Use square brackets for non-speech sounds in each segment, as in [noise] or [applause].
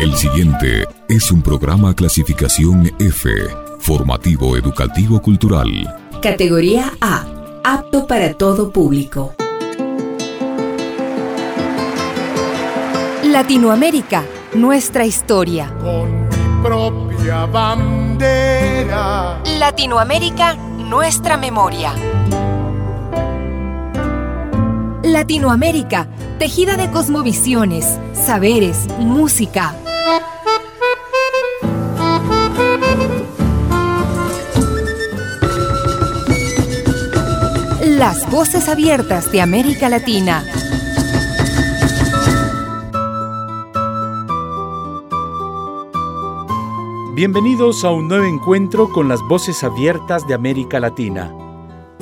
El siguiente es un programa clasificación F, formativo educativo cultural. Categoría A, apto para todo público. Latinoamérica, nuestra historia. Con mi propia bandera. Latinoamérica, nuestra memoria. Latinoamérica, tejida de cosmovisiones, saberes, música. Las voces abiertas de América Latina. Bienvenidos a un nuevo encuentro con las voces abiertas de América Latina.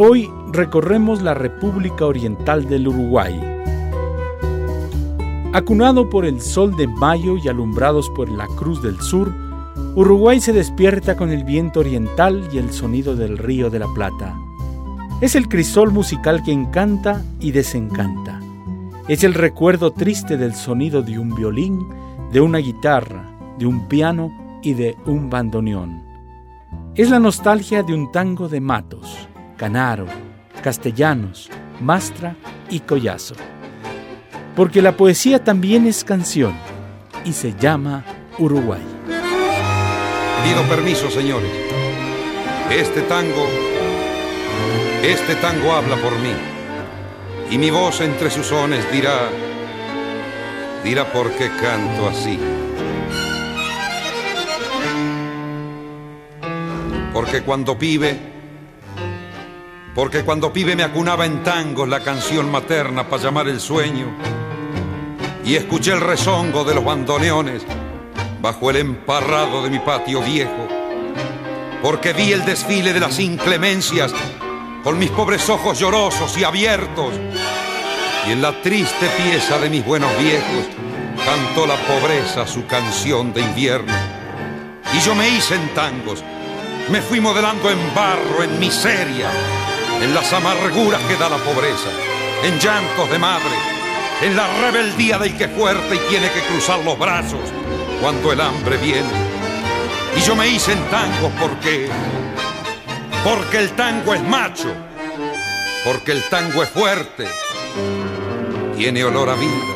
Hoy recorremos la República Oriental del Uruguay. Acunado por el sol de mayo y alumbrados por la Cruz del Sur, Uruguay se despierta con el viento oriental y el sonido del río de la Plata. Es el crisol musical que encanta y desencanta. Es el recuerdo triste del sonido de un violín, de una guitarra, de un piano y de un bandoneón. Es la nostalgia de un tango de matos, Canaro, Castellanos, Mastra y Collazo. Porque la poesía también es canción y se llama Uruguay. Pido permiso, señores. Este tango, este tango habla por mí. Y mi voz entre sus sones dirá, dirá por qué canto así. Porque cuando pibe, porque cuando pibe me acunaba en tangos la canción materna para llamar el sueño, y escuché el rezongo de los bandoneones bajo el emparrado de mi patio viejo, porque vi el desfile de las inclemencias con mis pobres ojos llorosos y abiertos, y en la triste pieza de mis buenos viejos cantó la pobreza su canción de invierno. Y yo me hice en tangos, me fui modelando en barro, en miseria, en las amarguras que da la pobreza, en llantos de madre, en la rebeldía del que fuerte y tiene que cruzar los brazos cuando el hambre viene. Y yo me hice en tango porque, porque el tango es macho, porque el tango es fuerte, tiene olor a vida,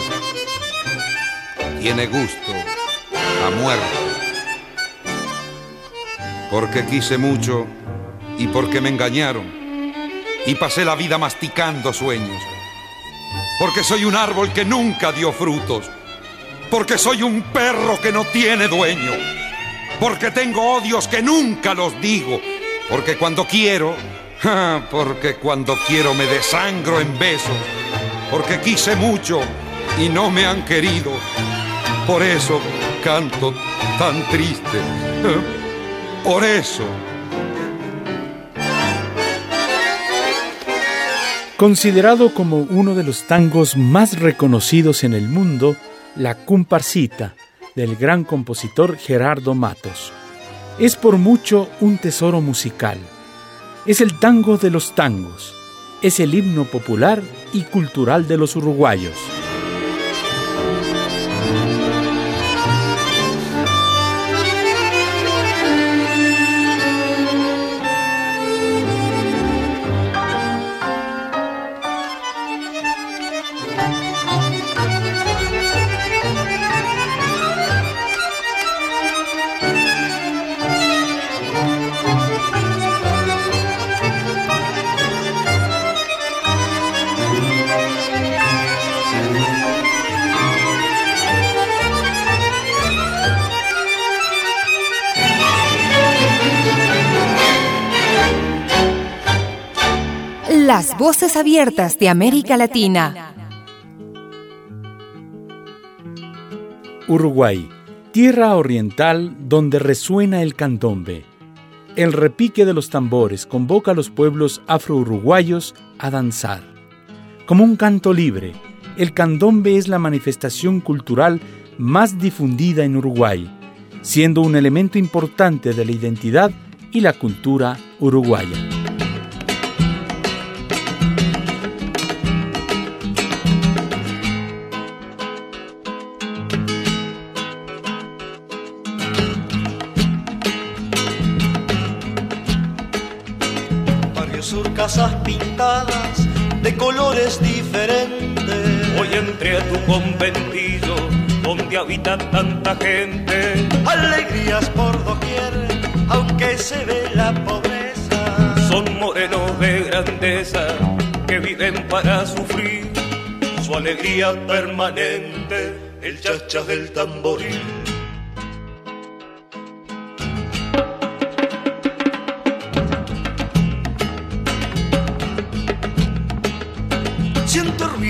tiene gusto a muerte. Porque quise mucho y porque me engañaron y pasé la vida masticando sueños. Porque soy un árbol que nunca dio frutos. Porque soy un perro que no tiene dueño. Porque tengo odios que nunca los digo. Porque cuando quiero, [laughs] porque cuando quiero me desangro en besos. Porque quise mucho y no me han querido. Por eso canto tan triste. [laughs] Por eso Considerado como uno de los tangos más reconocidos en el mundo, La Comparsita, del gran compositor Gerardo Matos. Es por mucho un tesoro musical. Es el tango de los tangos. Es el himno popular y cultural de los uruguayos. Abiertas de América Latina. Uruguay, tierra oriental donde resuena el candombe. El repique de los tambores convoca a los pueblos afro-uruguayos a danzar. Como un canto libre, el candombe es la manifestación cultural más difundida en Uruguay, siendo un elemento importante de la identidad y la cultura uruguaya. Habita tanta gente. Alegrías por doquier, aunque se ve la pobreza. Son morenos de grandeza que viven para sufrir. Su alegría permanente, el chachas del tamboril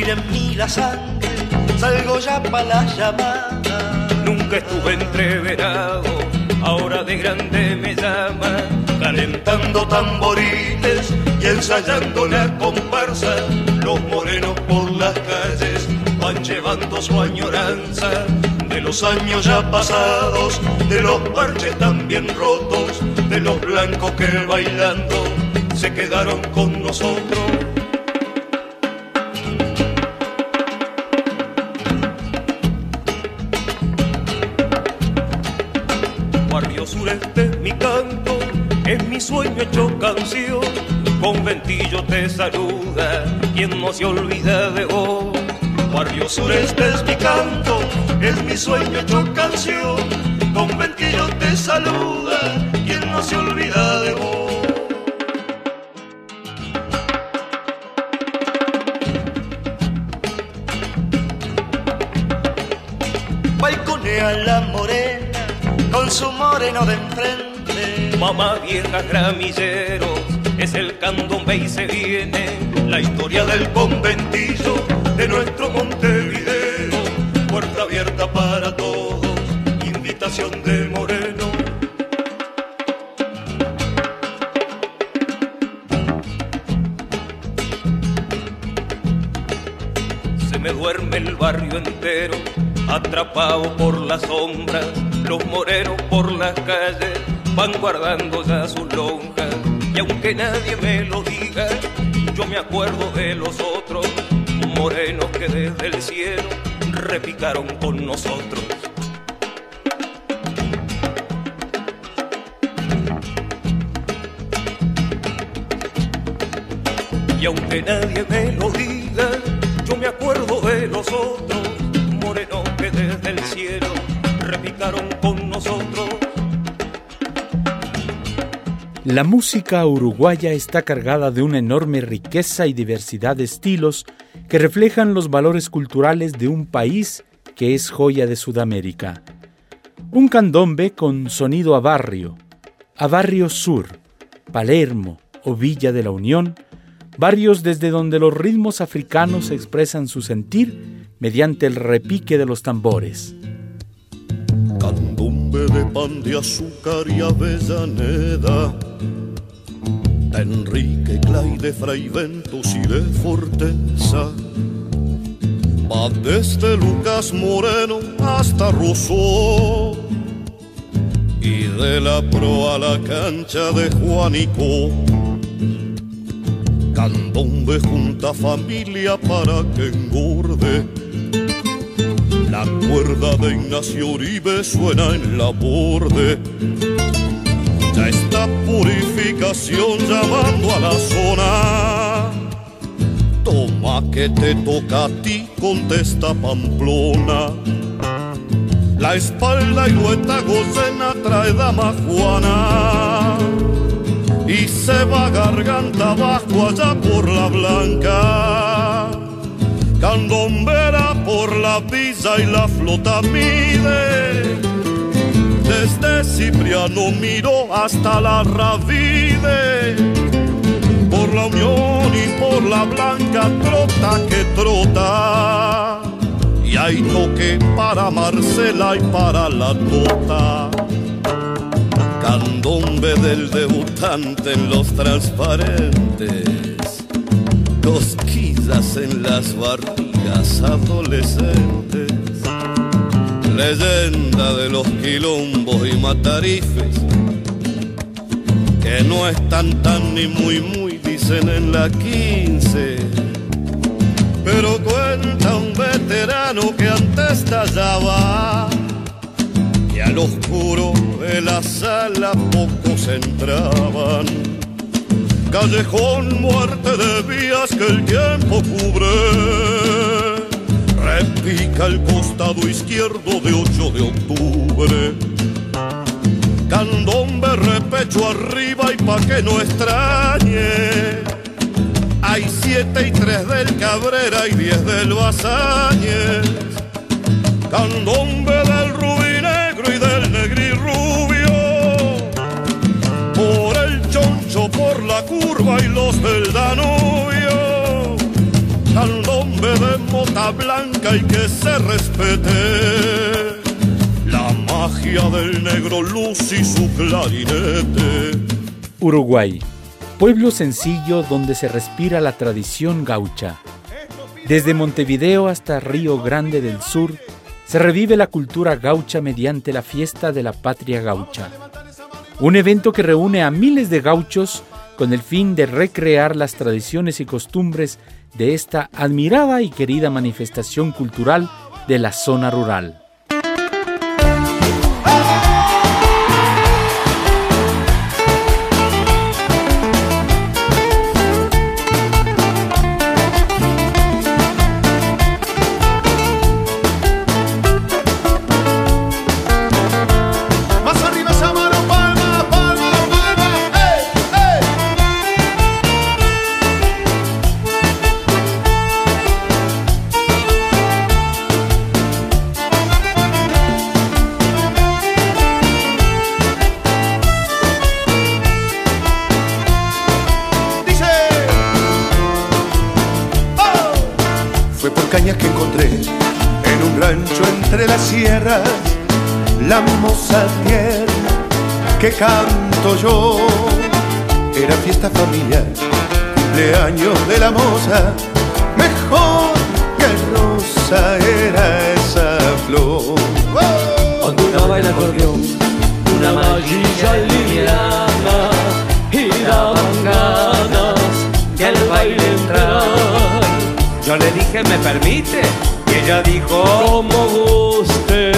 en mí la sangre, salgo ya para la llamada. Nunca estuve entreverado, ahora de grande me llama, calentando tamboriles y ensayando la comparsa. Los morenos por las calles van llevando su añoranza de los años ya pasados, de los parches también rotos, de los blancos que bailando se quedaron con nosotros sueño hecho canción, conventillo te saluda, quien no se olvida de vos. Barrio sureste es mi canto, es mi sueño hecho canción, conventillo te saluda, quien no se olvida de vos. Balconea la morena con su moreno de enfrente mamá vieja gramilleros, es el candombe y se viene la historia del conventillo de nuestro Montevideo, puerta abierta para todos, invitación de Moreno. Se me duerme el barrio entero, atrapado por las sombras, los morenos por las calles van guardando ya sus lonjas y aunque nadie me lo diga, yo me acuerdo de los otros morenos que desde el cielo repicaron con nosotros. Y aunque nadie me lo diga, La música uruguaya está cargada de una enorme riqueza y diversidad de estilos que reflejan los valores culturales de un país que es joya de Sudamérica. Un candombe con sonido a barrio, a barrio sur, Palermo o Villa de la Unión, barrios desde donde los ritmos africanos expresan su sentir mediante el repique de los tambores. De pan de azúcar y avellaneda de Enrique Clay, de Fray Ventos y de Forteza. Va desde Lucas Moreno hasta Rosso y de la pro a la cancha de Juanico. Candombe junta familia para que engorde. La cuerda de Ignacio Uribe suena en la borde ya está purificación llamando a la zona. Toma que te toca a ti, contesta Pamplona. La espalda y lueta gocena trae dama Juana. Y se va garganta abajo allá por la blanca. Candombera por la visa y la flota mide desde Cipriano miró hasta la Ravide. Por la Unión y por la Blanca trota que trota. Y hay toque para Marcela y para la Tota. Candombe del debutante en los transparentes. En las barrigas adolescentes leyenda de los quilombos y matarifes, que no están tan ni muy muy, dicen en la 15. Pero cuenta un veterano que antes tallaba y al oscuro de la sala pocos entraban. Callejón, muerte de vías que el tiempo cubre. Repica el costado izquierdo de 8 de octubre. Candombe, repecho arriba y pa' que no extrañe. Hay siete y tres del Cabrera y diez del Basáñez. Candombe del curva y los del Danubio. Candombe de mota blanca y que se respete. La magia del negro luz y su clarinete. Uruguay, pueblo sencillo donde se respira la tradición gaucha. Desde Montevideo hasta Río Grande del Sur, se revive la cultura gaucha mediante la fiesta de la patria gaucha. Un evento que reúne a miles de gauchos con el fin de recrear las tradiciones y costumbres de esta admirada y querida manifestación cultural de la zona rural. Fue por cañas que encontré en un rancho entre las sierras la moza tierna que canto yo. Era fiesta familiar, cumpleaños de la moza, mejor que rosa era esa flor. Cuando una baila acordeón, una mallilla aliviana y daban ganas de al baile entrar. Yo le dije, ¿me permite? Y ella dijo, Como guste,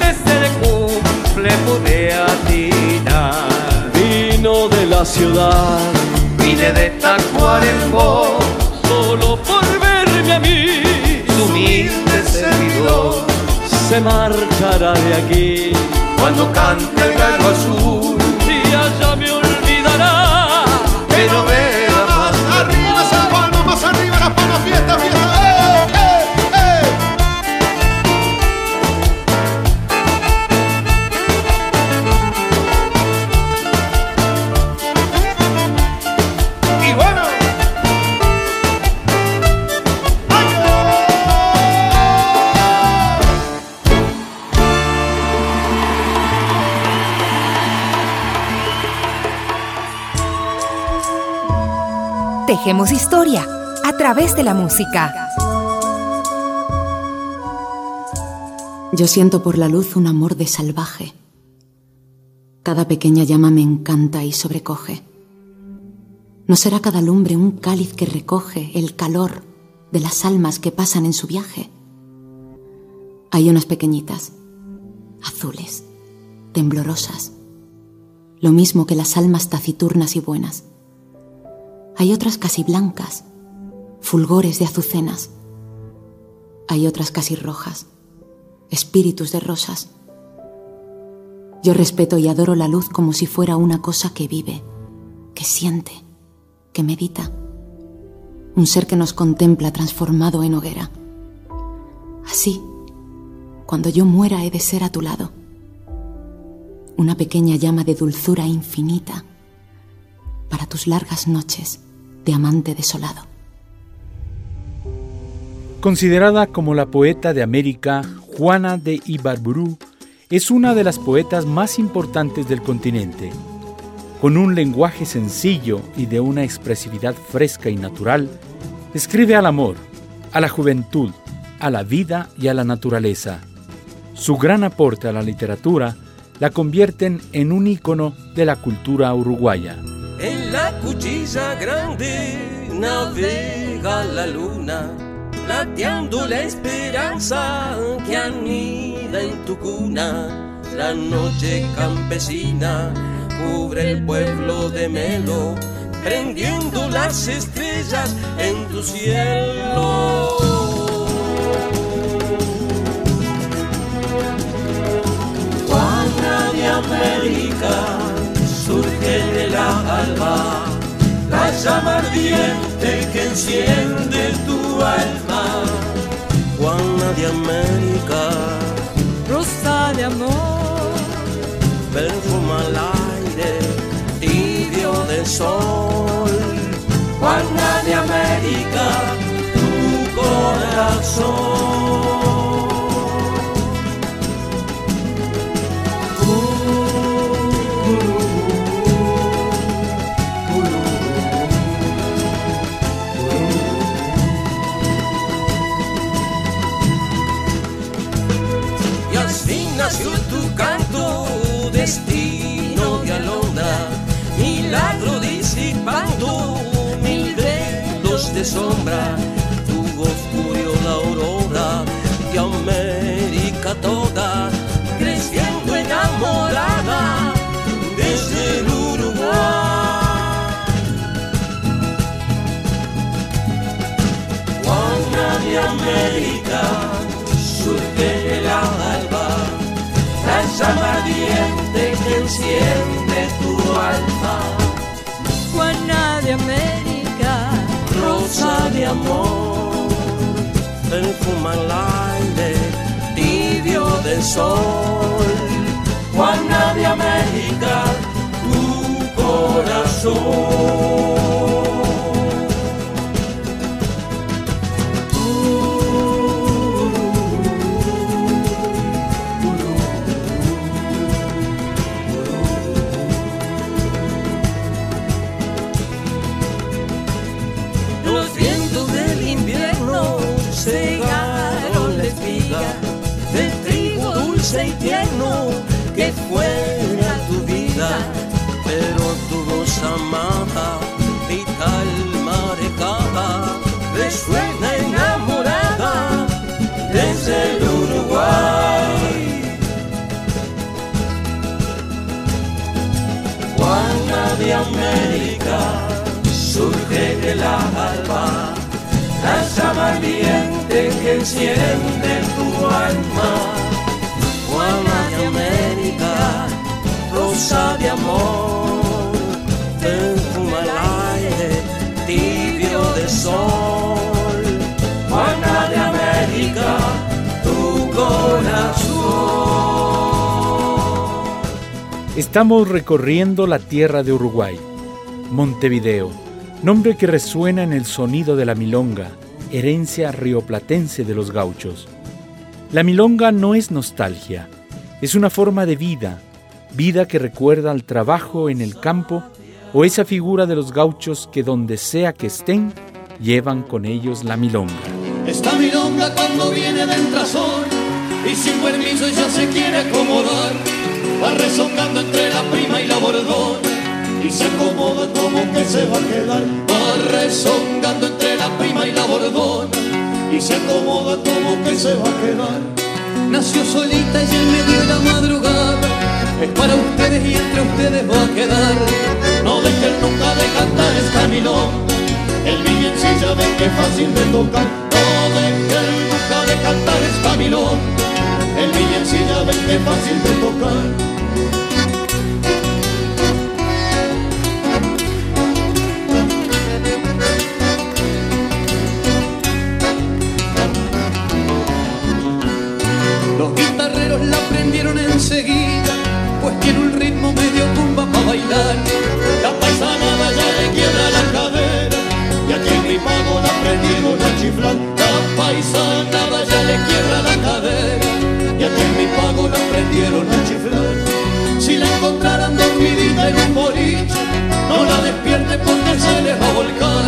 desde el cumple pude atinar. vino de la ciudad, Vine de Tacuarembó, solo por verme a mí, su humilde servidor. se marchará de aquí Cuando cante el gallo azul, y allá me Tejemos historia a través de la música. Yo siento por la luz un amor de salvaje. Cada pequeña llama me encanta y sobrecoge. ¿No será cada lumbre un cáliz que recoge el calor de las almas que pasan en su viaje? Hay unas pequeñitas, azules, temblorosas, lo mismo que las almas taciturnas y buenas. Hay otras casi blancas, fulgores de azucenas. Hay otras casi rojas, espíritus de rosas. Yo respeto y adoro la luz como si fuera una cosa que vive, que siente, que medita. Un ser que nos contempla transformado en hoguera. Así, cuando yo muera he de ser a tu lado. Una pequeña llama de dulzura infinita para tus largas noches de amante desolado. Considerada como la poeta de América, Juana de Ibarburu es una de las poetas más importantes del continente. Con un lenguaje sencillo y de una expresividad fresca y natural, escribe al amor, a la juventud, a la vida y a la naturaleza. Su gran aporte a la literatura la convierten en un ícono de la cultura uruguaya. Cuchilla grande navega la luna, plateando la esperanza que anida en tu cuna. La noche campesina cubre el pueblo de Melo, prendiendo las estrellas en tu cielo. Juana de América de la alma, la llama ardiente que enciende tu alma. Juana de América, rosa de amor, perfuma el aire tibio del sol. Juana de América, tu corazón. De sombra. Tu voz la aurora de América toda, creciendo enamorada desde el Uruguay. Juana de América surge de la alba, la llama que enciende rosa de amor, perfuma el aire tibio del sol. Juana de América, tu corazón. Que fuera tu vida, pero tu voz amada, vital marejada, resuena enamorada desde el Uruguay. Juana de América surge de la alba, la llama que enciende tu alma. De amor, perfuma el aire tibio de sol. Juana de América, tu corazón. Estamos recorriendo la tierra de Uruguay, Montevideo, nombre que resuena en el sonido de la milonga, herencia rioplatense de los gauchos. La milonga no es nostalgia, es una forma de vida, vida que recuerda al trabajo en el campo o esa figura de los gauchos que donde sea que estén, llevan con ellos la milonga. Esta milonga cuando viene del trazón y sin permiso ella se quiere acomodar, va rezongando entre la prima y la bordona y se acomoda como que se va a quedar, va rezongando entre la prima y la bordona y se acomoda como que se va a quedar. Nació solita y en medio de la madrugada, es para ustedes y entre ustedes va a quedar. No dejen nunca de cantar esta milonga, el villancilla ven que fácil de tocar. No dejen nunca de cantar esta milonga, el villancilla ven que fácil de tocar. Los tiene un ritmo medio tumba para bailar. La paisanada ya le quiebra la cadera, y aquí en mi pago la aprendieron a chiflar. La paisanada ya le quiebra la cadera, y aquí en mi pago la aprendieron a chiflar. Si la encontraran dormidita en un boliche, no la despierte porque se les va a volcar.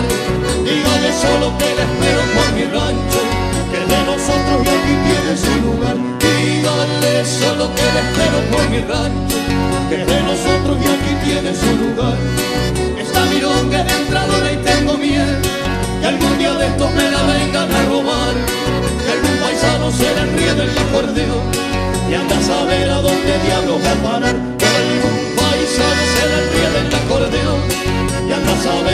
Dígale solo que la espero por mi rancho, que de nosotros y aquí tiene su lugar. Dígale solo que la espero por mi rancho, de nosotros y aquí tiene su lugar. Esta milonga de entradora y tengo miedo, que algún día de estos me la vengan a robar. Que algún paisano se le enriede el acordeón y anda a saber a dónde diablos va a parar. Que algún paisano se le enriede el acordeón y anda a saber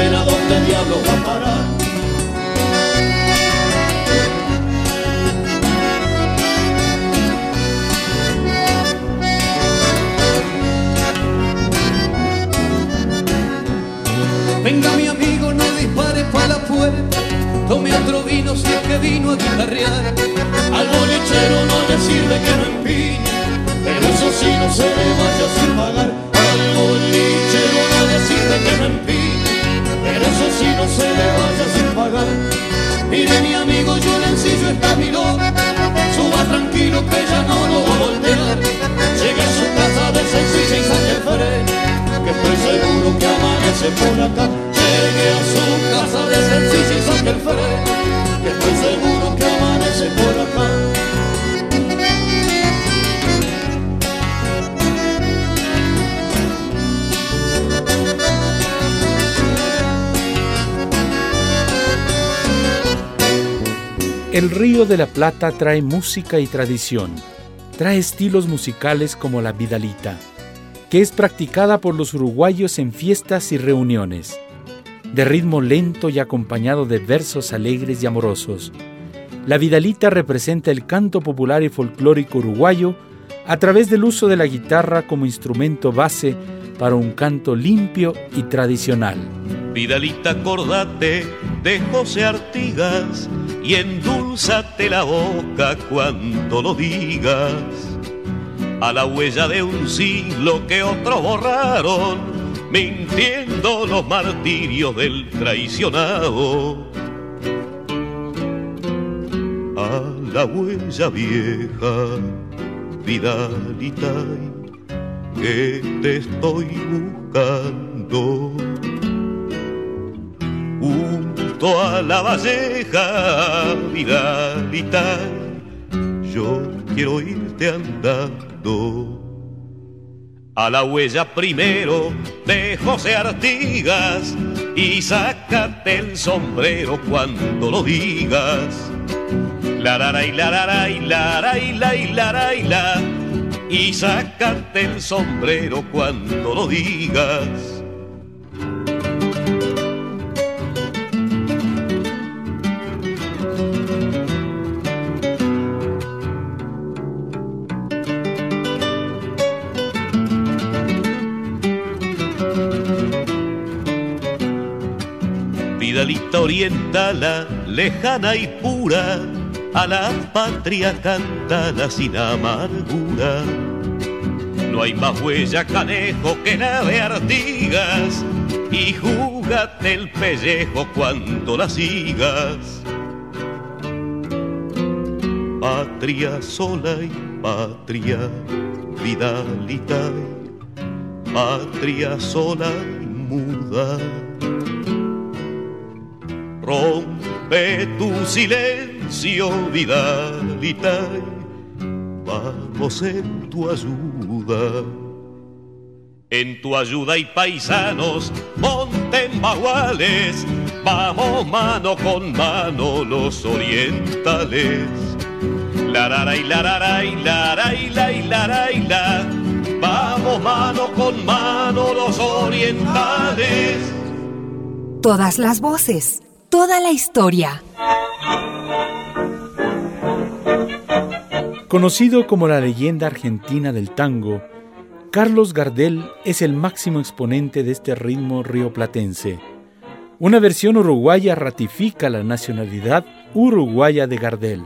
se le vaya sin pagar al bolichero nadie sirve que me empine, pero eso sí no se le vaya sin pagar. Mire mi amigo, yo el encillo está miró, suba tranquilo que ya no lo va a voltear. Llegue a su casa de sencilla y saque el que estoy seguro que amanece por acá. Llegue a su casa de sencilla y saque el que estoy seguro El Río de la Plata trae música y tradición. Trae estilos musicales como la vidalita, que es practicada por los uruguayos en fiestas y reuniones. De ritmo lento y acompañado de versos alegres y amorosos. La vidalita representa el canto popular y folclórico uruguayo a través del uso de la guitarra como instrumento base para un canto limpio y tradicional. Vidalita, acordate de José Artigas y endulzate la boca cuando lo digas. A la huella de un siglo que otros borraron, mintiendo los martirios del traicionado. A la huella vieja, Vidalita, que te estoy buscando. Junto a la valleja vidalita, yo quiero irte andando. A la huella primero de José Artigas y sácate el sombrero cuando lo digas. La la la y la la y la la y la y la la y la sácate el sombrero cuando lo digas. Orientala, lejana y pura, a la patria cantala sin amargura. No hay más huella canejo que la de Artigas, y júgate el pellejo cuando la sigas. Patria sola y patria, Vidalita, patria sola y muda rompe tu silencio, si olvidadita vamos en tu ayuda. En tu ayuda y paisanos, monten baguales, vamos mano con mano los orientales. Laray, la. Vamos mano con mano los orientales. Todas las voces, toda la historia. Conocido como la leyenda argentina del tango, Carlos Gardel es el máximo exponente de este ritmo rioplatense. Una versión uruguaya ratifica la nacionalidad uruguaya de Gardel.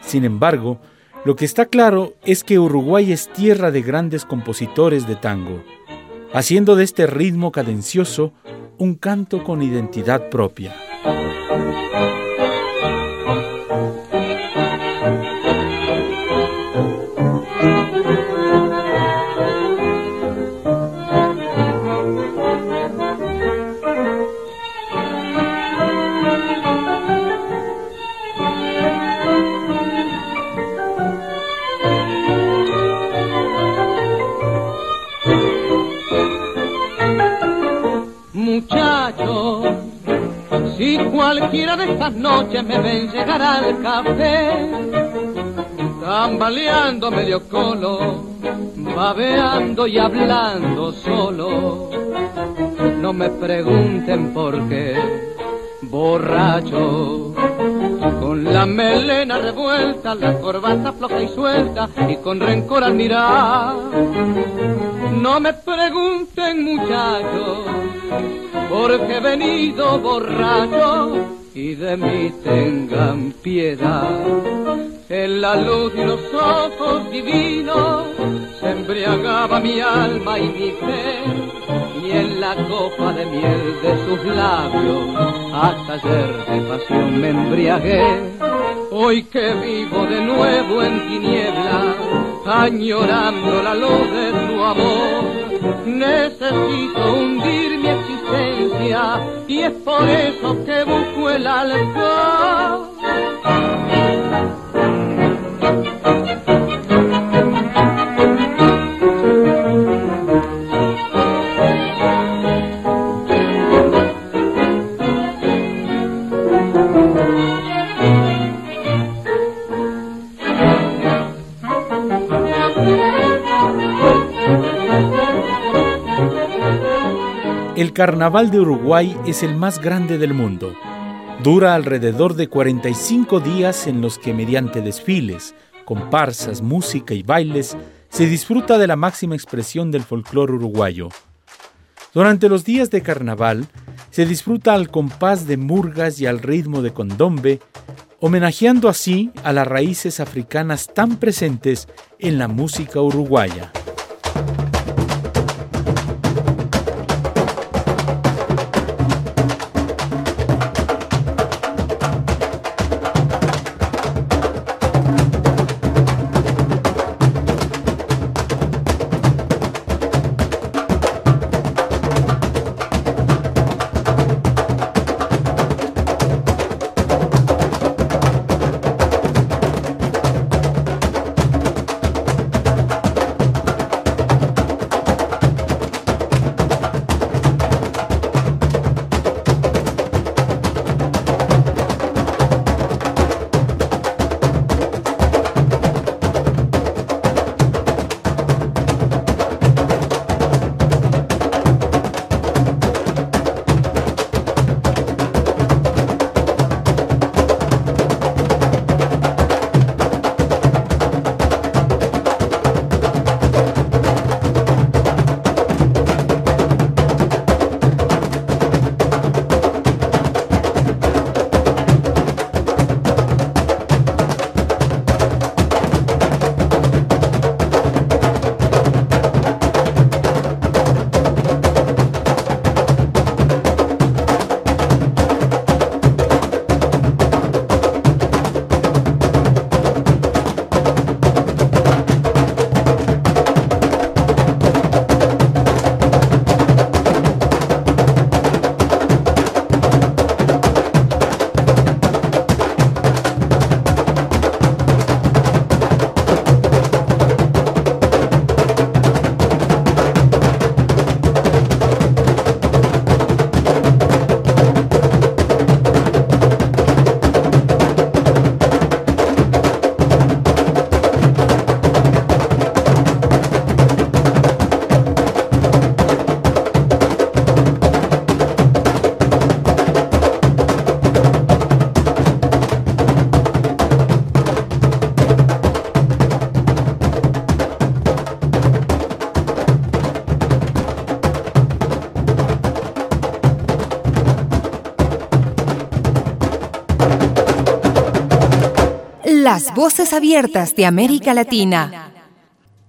Sin embargo, lo que está claro es que Uruguay es tierra de grandes compositores de tango, haciendo de este ritmo cadencioso un canto con identidad propia. Cualquiera de estas noches me ven llegar al café, tambaleando medio colo, babeando y hablando solo. No me pregunten por qué, borracho, con la melena revuelta, la corbata floja y suelta y con rencor al mirar. No me pregunten muchachos, porque he venido borracho y de mí tengan piedad. En la luz de unos ojos divinos se embriagaba mi alma y mi fe, y en la copa de miel de sus labios hasta ayer de pasión me embriagué. Hoy que vivo de nuevo en tiniebla, añorando la luz de tu amor, necesito hundir y es por eso que busco el alcohol. Carnaval de Uruguay es el más grande del mundo. Dura alrededor de 45 días en los que mediante desfiles, comparsas, música y bailes se disfruta de la máxima expresión del folclore uruguayo. Durante los días de carnaval se disfruta al compás de murgas y al ritmo de condombe, homenajeando así a las raíces africanas tan presentes en la música uruguaya. Las voces abiertas de América Latina.